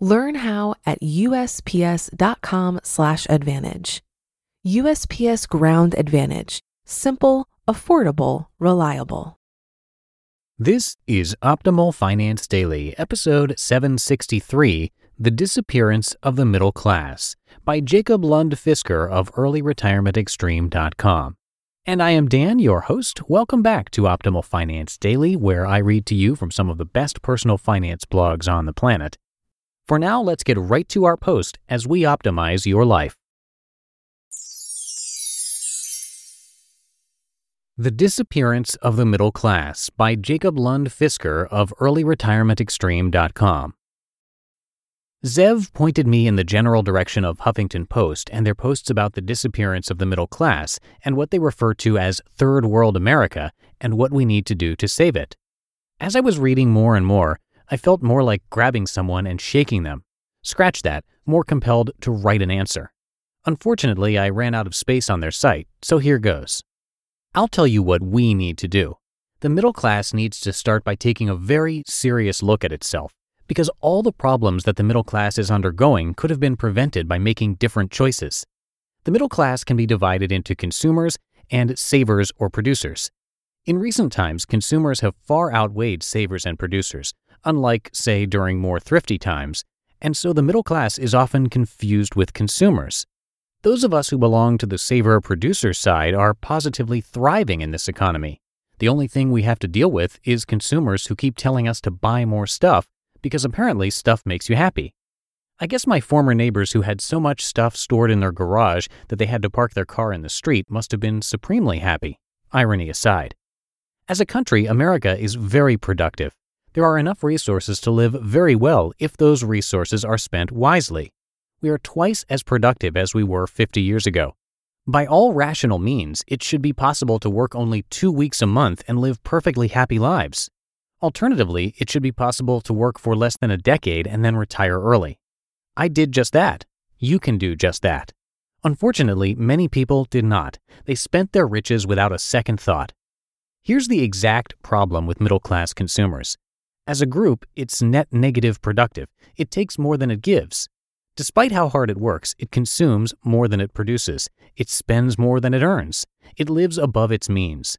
Learn how at usps.com/advantage. USPS Ground Advantage: simple, affordable, reliable. This is Optimal Finance Daily, episode 763 The Disappearance of the Middle Class by Jacob Lund Fisker of EarlyRetirementExtreme.com. And I am Dan, your host. Welcome back to Optimal Finance Daily, where I read to you from some of the best personal finance blogs on the planet. For now, let's get right to our post as we optimize your life. The Disappearance of the Middle Class by Jacob Lund Fisker of EarlyRetirementExtreme.com. Zev pointed me in the general direction of Huffington Post and their posts about the disappearance of the middle class and what they refer to as Third World America and what we need to do to save it. As I was reading more and more, I felt more like grabbing someone and shaking them. Scratch that, more compelled to write an answer. Unfortunately, I ran out of space on their site, so here goes. I'll tell you what we need to do. The middle class needs to start by taking a very serious look at itself, because all the problems that the middle class is undergoing could have been prevented by making different choices. The middle class can be divided into consumers and savers or producers. In recent times, consumers have far outweighed savers and producers, unlike, say, during more thrifty times, and so the middle class is often confused with consumers. Those of us who belong to the saver producer side are positively thriving in this economy. The only thing we have to deal with is consumers who keep telling us to buy more stuff because apparently stuff makes you happy. I guess my former neighbors who had so much stuff stored in their garage that they had to park their car in the street must have been supremely happy, irony aside. As a country, America is very productive. There are enough resources to live very well if those resources are spent wisely. We are twice as productive as we were 50 years ago. By all rational means, it should be possible to work only two weeks a month and live perfectly happy lives. Alternatively, it should be possible to work for less than a decade and then retire early. I did just that. You can do just that. Unfortunately, many people did not. They spent their riches without a second thought. Here's the exact problem with middle class consumers as a group, it's net negative productive. It takes more than it gives. Despite how hard it works, it consumes more than it produces. It spends more than it earns. It lives above its means.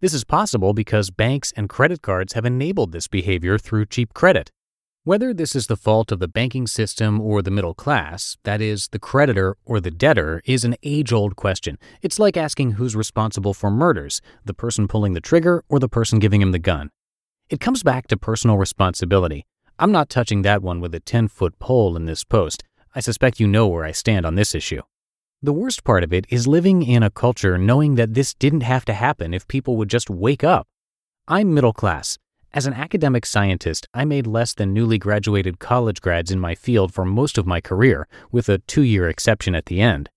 This is possible because banks and credit cards have enabled this behavior through cheap credit. Whether this is the fault of the banking system or the middle class, that is, the creditor or the debtor, is an age old question. It's like asking who's responsible for murders the person pulling the trigger or the person giving him the gun. It comes back to personal responsibility. I'm not touching that one with a 10 foot pole in this post. I suspect you know where I stand on this issue. The worst part of it is living in a culture knowing that this didn't have to happen if people would just wake up. I'm middle class. As an academic scientist, I made less than newly graduated college grads in my field for most of my career, with a two year exception at the end.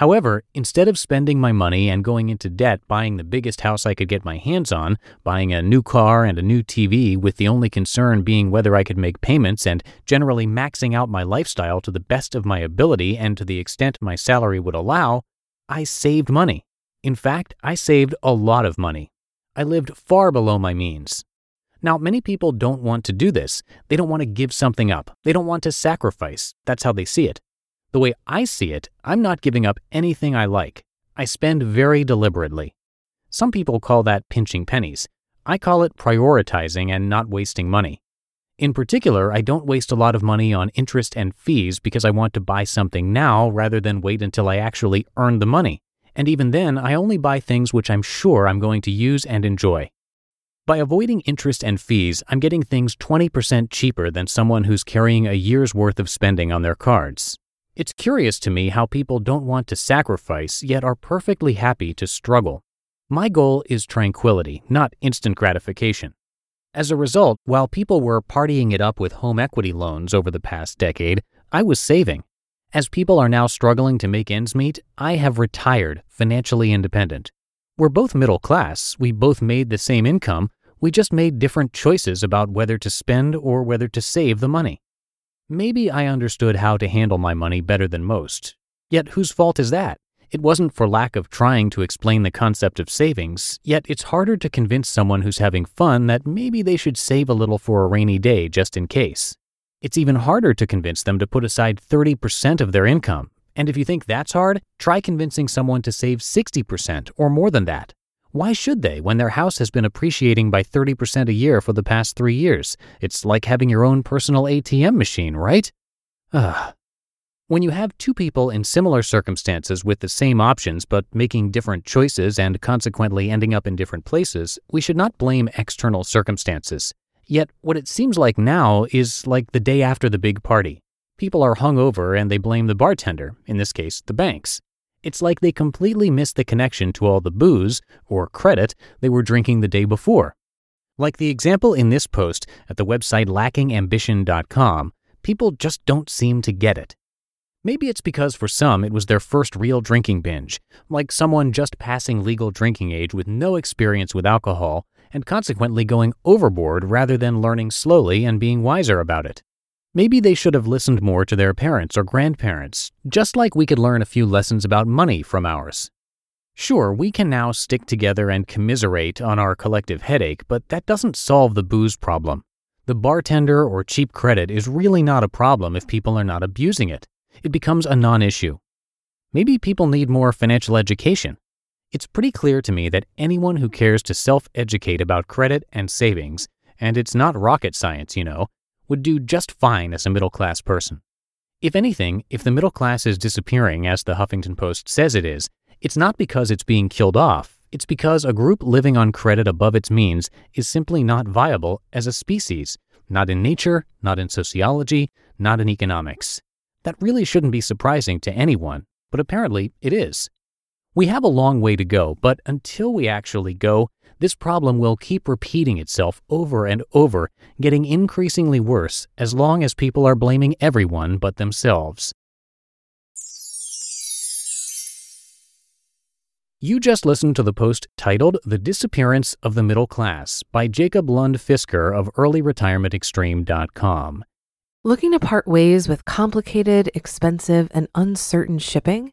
However, instead of spending my money and going into debt buying the biggest house I could get my hands on, buying a new car and a new TV with the only concern being whether I could make payments and generally maxing out my lifestyle to the best of my ability and to the extent my salary would allow, I saved money. In fact, I saved a lot of money. I lived far below my means. Now, many people don't want to do this. They don't want to give something up. They don't want to sacrifice. That's how they see it. The way I see it, I'm not giving up anything I like. I spend very deliberately. Some people call that pinching pennies. I call it prioritizing and not wasting money. In particular, I don't waste a lot of money on interest and fees because I want to buy something now rather than wait until I actually earn the money. And even then, I only buy things which I'm sure I'm going to use and enjoy. By avoiding interest and fees, I'm getting things 20% cheaper than someone who's carrying a year's worth of spending on their cards. It's curious to me how people don't want to sacrifice yet are perfectly happy to struggle. My goal is tranquility, not instant gratification. As a result, while people were partying it up with home equity loans over the past decade, I was saving. As people are now struggling to make ends meet, I have retired, financially independent. We're both middle class, we both made the same income, we just made different choices about whether to spend or whether to save the money. Maybe I understood how to handle my money better than most. Yet whose fault is that? It wasn't for lack of trying to explain the concept of savings, yet it's harder to convince someone who's having fun that maybe they should save a little for a rainy day just in case. It's even harder to convince them to put aside 30% of their income. And if you think that's hard, try convincing someone to save 60% or more than that. Why should they when their house has been appreciating by 30% a year for the past three years? It's like having your own personal ATM machine, right? Ugh. When you have two people in similar circumstances with the same options but making different choices and consequently ending up in different places, we should not blame external circumstances. Yet, what it seems like now is like the day after the big party. People are hungover and they blame the bartender, in this case, the banks. It's like they completely missed the connection to all the booze, or credit, they were drinking the day before. Like the example in this post at the website lackingambition.com, people just don't seem to get it. Maybe it's because for some it was their first real drinking binge, like someone just passing legal drinking age with no experience with alcohol and consequently going overboard rather than learning slowly and being wiser about it. Maybe they should have listened more to their parents or grandparents, just like we could learn a few lessons about money from ours. Sure, we can now stick together and commiserate on our collective headache, but that doesn't solve the booze problem. The bartender or cheap credit is really not a problem if people are not abusing it it becomes a non issue. Maybe people need more financial education. It's pretty clear to me that anyone who cares to self educate about credit and savings, and it's not rocket science, you know, would do just fine as a middle class person. If anything, if the middle class is disappearing, as the Huffington Post says it is, it's not because it's being killed off, it's because a group living on credit above its means is simply not viable as a species, not in nature, not in sociology, not in economics. That really shouldn't be surprising to anyone, but apparently it is. We have a long way to go, but until we actually go, this problem will keep repeating itself over and over, getting increasingly worse as long as people are blaming everyone but themselves. You just listened to the post titled The Disappearance of the Middle Class by Jacob Lund Fisker of EarlyRetirementExtreme.com. Looking to part ways with complicated, expensive, and uncertain shipping?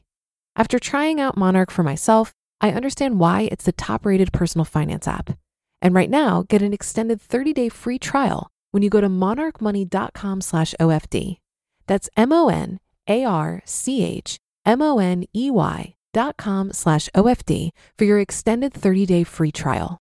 After trying out Monarch for myself, I understand why it's the top-rated personal finance app. And right now, get an extended 30-day free trial when you go to monarchmoney.com slash OFD. That's M O N A R C H M O N E Y dot com slash OFD for your extended 30-day free trial.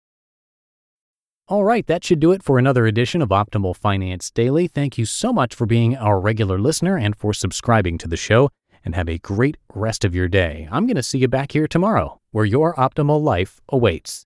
All right, that should do it for another edition of Optimal Finance Daily. Thank you so much for being our regular listener and for subscribing to the show. And have a great rest of your day. I'm going to see you back here tomorrow, where your optimal life awaits.